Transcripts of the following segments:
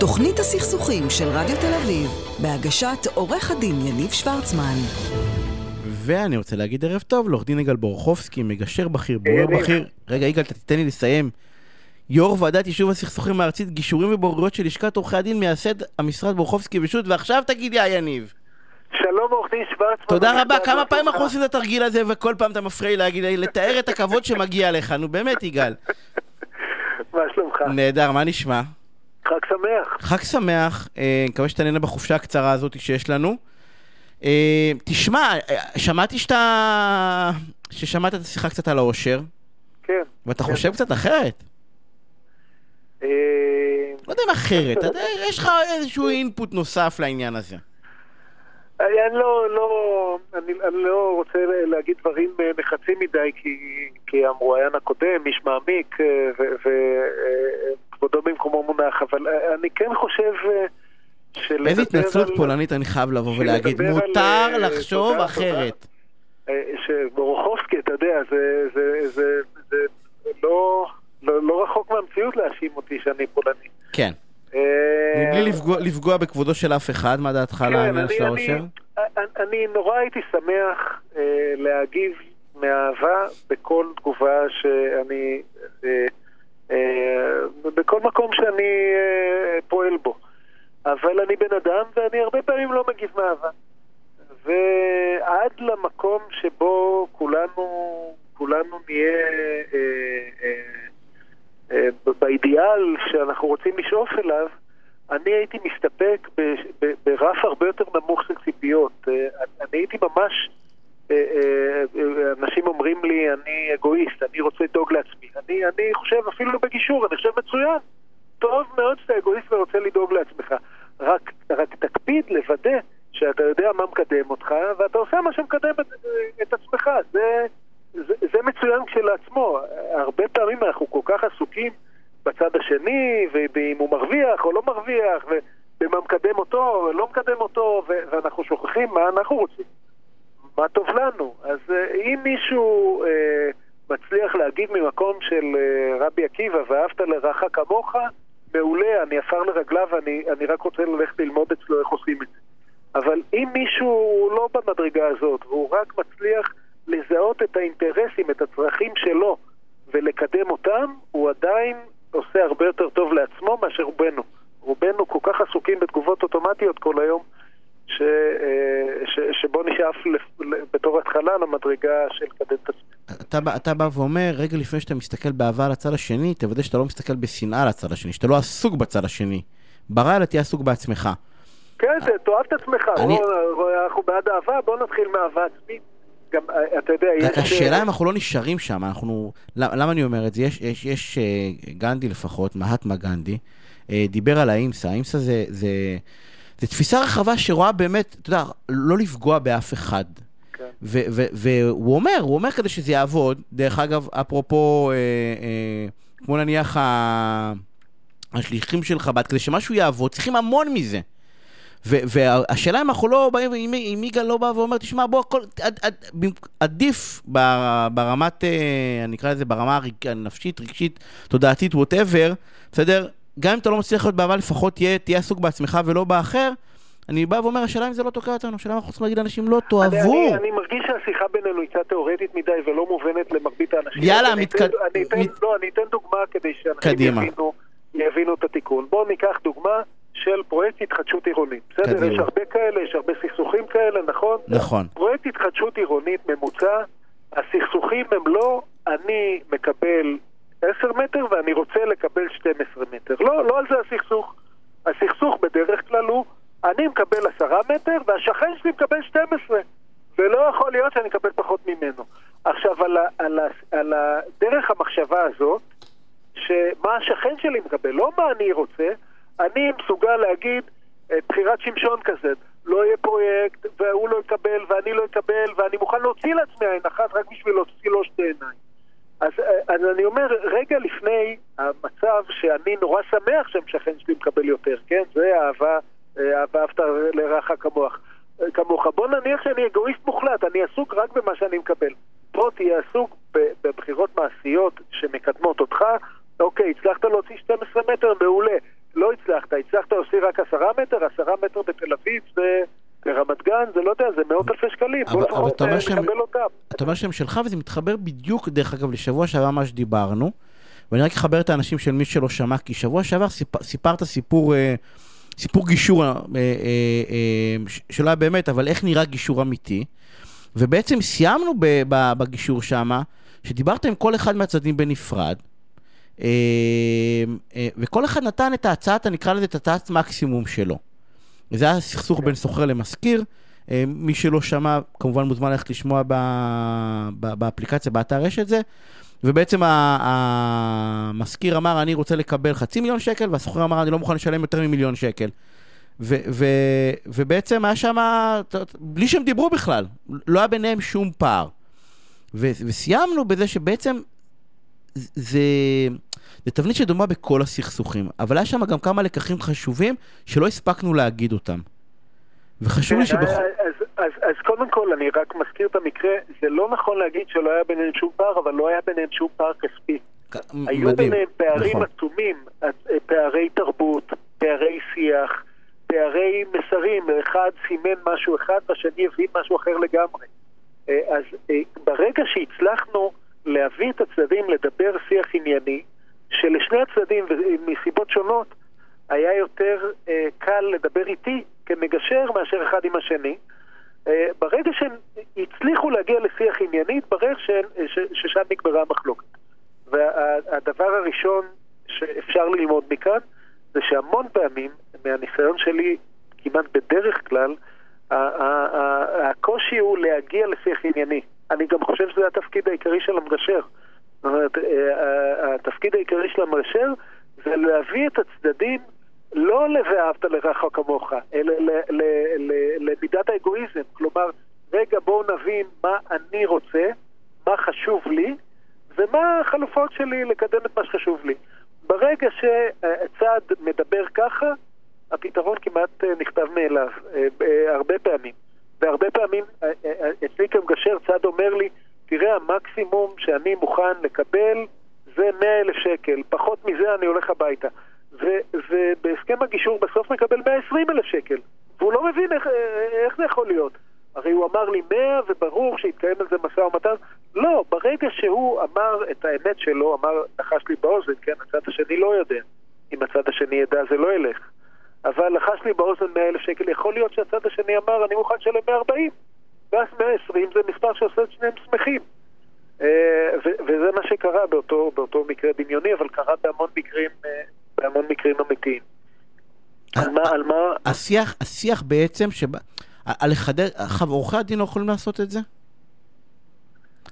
תוכנית הסכסוכים של רדיו תל אביב, בהגשת עורך הדין יניב שוורצמן. ואני רוצה להגיד ערב טוב לעורך דין יגאל בורחובסקי, מגשר בכיר, בורר בכיר. רגע, יגאל, תיתן לי לסיים. יו"ר ועדת יישוב הסכסוכים הארצית, גישורים ובוררויות של לשכת עורכי הדין, מייסד המשרד בורחובסקי ושות', ועכשיו תגיד יא יניב. שלום עורך דין שוורצמן. תודה רבה, כמה פעמים אנחנו עושים את התרגיל הזה וכל פעם אתה מפריע לי להגיד, לתאר את הכבוד שמגיע לך, נו באמת יגאל. מה שלומך? נהדר, מה נשמע? חג שמח. חג שמח, אה, מקווה שאתה נהנה בחופשה הקצרה הזאת שיש לנו. אה, תשמע, שמעתי שאתה... ששמעת את השיחה קצת על העושר, כן. ואתה כן. חושב קצת אחרת. אה, לא יודע אם אחרת, יש לך איזשהו אינפוט נוסף לעניין הזה. אני לא, לא, אני, אני לא רוצה להגיד דברים אה, נחרצים מדי, כי, כי המרואיין הקודם, איש מעמיק, וכבודו במקומו מונח, אבל אה, אני כן חושב אה, איזה התנצלות על- פולנית אני חייב לבוא ולהגיד, על, מותר אה, לחשוב תודה, אחרת. אה, שבורוכובסקי, אתה יודע, זה, זה, זה, זה לא, לא, לא רחוק מהמציאות להאשים אותי שאני פולני. כן. אה, מבלי לפגוע- לפגוע בכבודו של אף אחד, מה דעתך על כן, העניין אני- של אני- העושר? אני, אני נורא הייתי שמח אה, להגיב מאהבה בכל תגובה שאני, אה, אה, בכל מקום שאני אה, פועל בו. אבל אני בן אדם ואני הרבה פעמים לא מגיב מאהבה. ועד למקום שבו כולנו, כולנו נהיה אה, אה, אה, באידיאל שאנחנו רוצים לשאוף אליו, אני הייתי מסתפק ברף הרבה יותר נמוך של ציפיות. אה, אני הייתי ממש, אה, אה, אה, אנשים אומרים לי, אני אגואיסט, אני רוצה לדאוג לעצמי. אני, אני חושב אפילו בגישור, אני חושב מצוין. טוב מאוד שאתה אגואיסט ורוצה לדאוג לעצמך. רק, רק תקפיד לוודא שאתה יודע מה מקדם אותך, ואתה עושה מה שמקדם את, את עצמך. זה, זה, זה מצוין כשלעצמו. הרבה פעמים אנחנו כל כך עסוקים בצד השני, ואם הוא מרוויח או לא מרוויח, ובמה מקדם אותו או לא מקדם אותו, ואנחנו שוכחים מה אנחנו רוצים, מה טוב לנו. אז אה, אם מישהו אה, מצליח להגיד ממקום של אה, רבי עקיבא, ואהבת לרעך כמוך, מעולה, אני עפר לרגליו, אני, אני רק רוצה ללכת ללמוד אצלו איך עושים את זה. אבל אם מישהו הוא לא במדרגה הזאת, והוא רק מצליח לזהות את האינטרסים, את הצרכים שלו, ולקדם אותם, הוא עדיין עושה הרבה יותר טוב לעצמו מאשר רובנו. רובנו כל כך עסוקים בתגובות אוטומטיות כל היום, ש, אה, ש, שבו נשאף בתור התחלה למדרגה של לקדם את עצמנו. אתה, בא- ואומר, רגע לפני שאתה מסתכל באהבה על הצד השני, תוודא שאתה לא מסתכל בשנאה על הצד השני, שאתה לא עסוק בצד השני. ברא אלא תהיה עסוק בעצמך. כן, תאהב את עצמך. אני- אנחנו בעד אהבה, בוא נתחיל מאהבה עצמית. גם, אה, אתה יודע, יש... השאלה אם אנחנו לא נשארים שם, אנחנו... למ- למה אני אומר את זה? יש, יש, יש אה, גנדי לפחות, מהטמה גנדי, דיבר על האימסה. האימסה זה, זה, זה תפיסה רחבה שרואה באמת, אתה יודע, לא לפגוע באף אחד. כן. והוא אומר, הוא אומר כדי שזה יעבוד, דרך אגב, אפרופו, אה, אה, כמו נניח ה- השליחים של חב"ד, כדי שמשהו יעבוד, צריכים המון מזה. והשאלה אם אנחנו לא באים, אם, אם יגאל לא בא ואומר, תשמע, בוא, הכל, עד, עד, עדיף בר, ברמת, אה, אני אקרא לזה ברמה הנפשית, רגשית, תודעתית, ווטאבר, בסדר? גם אם אתה לא מצליח להיות באהבה, לפחות תהיה, תהיה עסוק בעצמך ולא באחר. אני בא ואומר, השאלה אם זה לא תוקע אותנו, השאלה אם אנחנו צריכים להגיד לאנשים, לא, תאהבו. אני, אני מרגיש שהשיחה בינינו היא קצת תיאורטית מדי ולא מובנת למרבית האנשים. יאללה, אז אני מתקד- אתן, אני אתן, מת- לא, אני אתן דוגמה כדי שאנשים. יבינו, יבינו את התיקון. בואו ניקח דוגמה של פרויקט התחדשות עירונית. בסדר? קדימה. יש הרבה כאלה, יש הרבה סכסוכים כאלה, נכון? נכון. פרויקט התחדשות עירונית ממוצע, הסכסוכים הם לא אני מקבל 10 מטר ואני רוצה לקבל 12 מטר. לא, לא על זה הסכסוך. הסכסוך בדרך כלל הוא אני מקבל 10 מטר והשכן שלי מקבל 12 ולא יכול להיות שאני אקבל פחות ממנו. עכשיו, על, ה, על, ה, על ה, דרך המחשבה הזאת, שמה השכן שלי מקבל, לא מה אני רוצה, אני מסוגל להגיד אה, בחירת שמשון כזה, לא יהיה פרויקט, והוא לא יקבל, ואני לא אקבל, ואני מוכן להוציא לעצמי עין אחת רק בשביל להוציא לו שתי עיניים. אז, אה, אז אני אומר, רגע לפני המצב שאני נורא שמח שהמשכן שלי מקבל יותר, כן? זה אהבה, אה, אהבת לרעך כמוך. אה, כמוך. בוא נניח שאני אגואיסט מוחלט, אני עסוק רק במה שאני מקבל. פה תהיה עסוק בבחירות מעשיות שמקדמות אותך, אוקיי, הצלחת להוציא 12 מטר, מעולה. לא הצלחת, הצלחת להוציא רק עשרה מטר, עשרה מטר בתל אביב זה... ברמת גן, זה לא יודע, זה מאות אלפי שקלים, אבל- בוא לפחות אה, שהם- נקבל אותם. אתה אומר שהם שלך, וזה מתחבר בדיוק, דרך אגב, לשבוע שעבר מה שדיברנו. ואני רק אחבר את האנשים של מי שלא שמע, כי שבוע שעבר סיפ, סיפרת סיפור, אה, סיפור גישור, אה, אה, אה, שלא היה באמת, אבל איך נראה גישור אמיתי. ובעצם סיימנו ב, ב, בגישור שמה, שדיברת עם כל אחד מהצדדים בנפרד, וכל אחד נתן את ההצעת, נקרא לזה את הצעת מקסימום שלו. זה היה סכסוך בין סוחר למשכיר. אה, מי שלא שמע, כמובן מוזמן ללכת לשמוע ב, ב, באפליקציה, באתר יש את זה. ובעצם המשכיר אמר, אני רוצה לקבל חצי מיליון שקל, והסוחר אמר, אני לא מוכן לשלם יותר ממיליון שקל. ו- ו- ובעצם היה שם, בלי שהם דיברו בכלל, לא היה ביניהם שום פער. ו- וסיימנו בזה שבעצם זה, זה תבנית שדומה בכל הסכסוכים, אבל היה שם גם כמה לקחים חשובים שלא הספקנו להגיד אותם. וחשוב לי כן, שבכל... אז, אז, אז קודם כל, אני רק מזכיר את המקרה, זה לא נכון להגיד שלא היה ביניהם שום פער, אבל לא היה ביניהם שום פער כספי. היו מדהים, ביניהם פערים נכון. עצומים, אה, פערי תרבות, פערי שיח, פערי מסרים, אחד סימן משהו אחד והשני הבין משהו אחר לגמרי. אה, אז אה, ברגע שהצלחנו להביא את הצדדים לדבר שיח ענייני, שלשני הצדדים, ומסיבות שונות, היה יותר אה, קל לדבר איתי כמגשר מאשר אחד עם השני. אה, ברגע שהם הצליחו להגיע לשיח ענייני, התברר ש- ששם נגמרה המחלוקת. והדבר הראשון שאפשר ללמוד מכאן, זה שהמון פעמים, מהניסיון שלי, כמעט בדרך כלל, הקושי הוא להגיע לשיח ענייני. אני גם חושב שזה התפקיד העיקרי של המגשר. זאת אומרת, אה, התפקיד העיקרי של המגשר זה להביא את הצדדים לא ל"ואהבת לרעך כמוך", אלא למידת האגואיזם. כלומר, רגע, בואו נבין מה אני רוצה, מה חשוב לי, ומה החלופות שלי לקדם את מה שחשוב לי. ברגע שצד מדבר ככה, הפתרון כמעט אה, נכתב מאליו, אה, אה, הרבה פעמים. והרבה פעמים אה, אה, אצלי כמגשר צד אומר לי, תראה, המקסימום שאני מוכן לקבל זה 100 אלף שקל, פחות מזה אני הולך הביתה. ובהסכם הגישור בסוף מקבל 120 אלף שקל, והוא לא מבין איך, איך זה יכול להיות. הרי הוא אמר לי 100 וברור שהתקיים על זה משא ומתן. לא, ברגע שהוא אמר את האמת שלו, אמר, לחש לי באוזן, כן, הצד השני לא יודע. אם הצד השני ידע זה לא ילך. אבל לחש לי באוזן 100 אלף שקל, יכול להיות שהצד השני אמר, אני מוכן לשלם 140. ואז 120 זה מספר שעושה את שניהם שמחים. אה, וזה מה שקרה באותו, באותו מקרה דמיוני, אבל קרה בהמון מקרים, אה, בהמון מקרים אמיתיים. על מה, על מה, השיח, השיח בעצם, שבא, על לחדד, עורכי הדין לא יכולים לעשות את זה?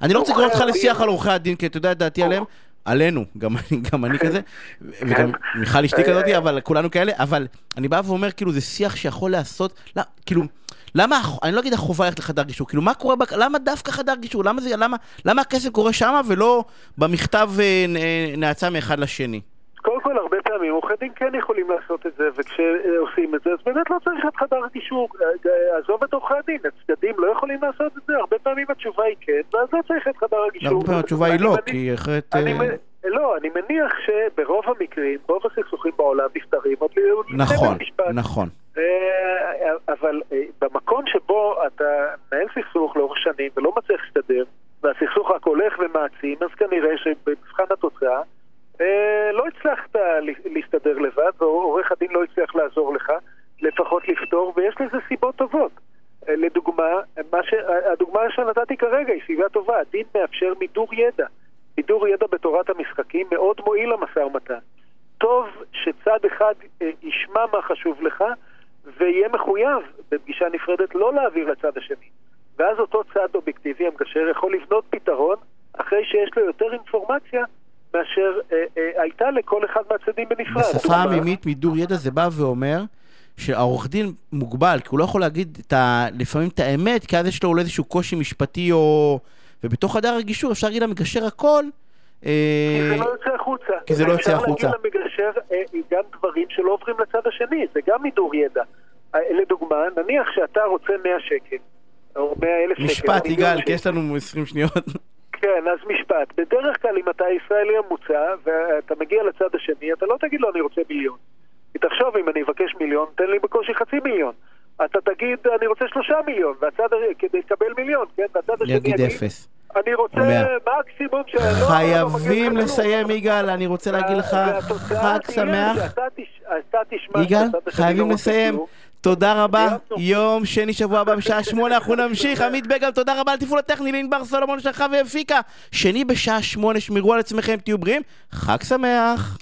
אני לא רוצה לקרוא אותך הדין- לשיח על עורכי הדין, כי אתה יודע את דעתי עליהם, עלינו, גם אני, גם אני כזה, וגם מיכל אשתי כזאתי, אבל כולנו כאלה, אבל אני בא ואומר, כאילו, זה שיח שיכול להיעשות, לא, כאילו, למה, אני לא אגיד החובה ללכת לחדר גישור, כאילו, מה קורה, למה דווקא חדר גישור? למה זה, למה, למה הכסף קורה שמה ולא במכתב אה, נ- אה, נאצה מאחד לשני? קודם כל, הרבה פעמים עורכי דין כן יכולים לעשות את זה, וכשעושים את זה, אז באמת לא צריך את חדר גישור. אה, עזוב את עורכי הדין, הצדדים לא יכולים לעשות את זה, הרבה פעמים התשובה היא כן, ואז לא צריך את חדר הגישור. הרבה פעמים התשובה היא לא, כי אחרת... לא, אני מניח שברוב המקרים, רוב הסכסוכים בעולם נפתרים עוד לפני נכון, בית משפט. נכון. אה, אבל אה, במקום שבו אתה מנהל סכסוך לאורך שנים ולא מצליח להסתדר, והסכסוך רק הולך ומעצים, אז כנראה שבמבחן התוצאה אה, לא הצלחת להסתדר לבד, ועורך הדין לא הצליח לעזור לך, לפחות לפתור, ויש לזה סיבות טובות. אה, לדוגמה, מה ש... הדוגמה שנתתי כרגע היא סביבה טובה, הדין מאפשר מידור ידע. מידור ידע בתורת המשחקים מאוד מועיל למשא ומתן. טוב שצד אחד ישמע מה חשוב לך ויהיה מחויב בפגישה נפרדת לא להעביר לצד השני. ואז אותו צד אובייקטיבי, המגשר, יכול לבנות פתרון אחרי שיש לו יותר אינפורמציה מאשר אה, אה, הייתה לכל אחד מהצדדים בנפרד. בשפה דוגמה- עמימית, מידור ידע זה בא ואומר שהעורך דין מוגבל, כי הוא לא יכול להגיד את ה... לפעמים את האמת, כי אז יש לו אולי איזשהו קושי משפטי או... ובתוך הדר הגישור אפשר להגיד למגשר הכל. כי אה, זה לא יוצא החוצה. כי זה לא יוצא החוצה. אפשר להגיד למגשר אה, גם דברים שלא עוברים לצד השני, זה גם מידור ידע. אה, לדוגמה, נניח שאתה רוצה 100 שקל, או 100 אלף שקל. משפט, יגאל. כי יש לנו 20 שניות. כן, אז משפט. בדרך כלל אם אתה ישראלי הממוצע ואתה מגיע לצד השני, אתה לא תגיד לו אני רוצה מיליון. כי תחשוב, אם אני אבקש מיליון, תן לי בקושי חצי מיליון. אתה תגיד, אני רוצה שלושה מיליון, והצד, כדי לקבל מיליון, כן? והצד השני יגיד אפס. אני רוצה. מקסימום של... לא, חייבים לסיים. יגאל, אני רוצה להגיד לך והתוצאה חג שמח. יגאל, חייבים לא לסיים. תודה רבה. יום שני שבוע הבא בשעה שמונה, אנחנו נמשיך. עמית בגל, תודה רבה על תפעול הטכני לענבר סולומון שלחה והפיקה. שני בשעה שמונה, שמרו על עצמכם, תהיו בריאים, חג שמח.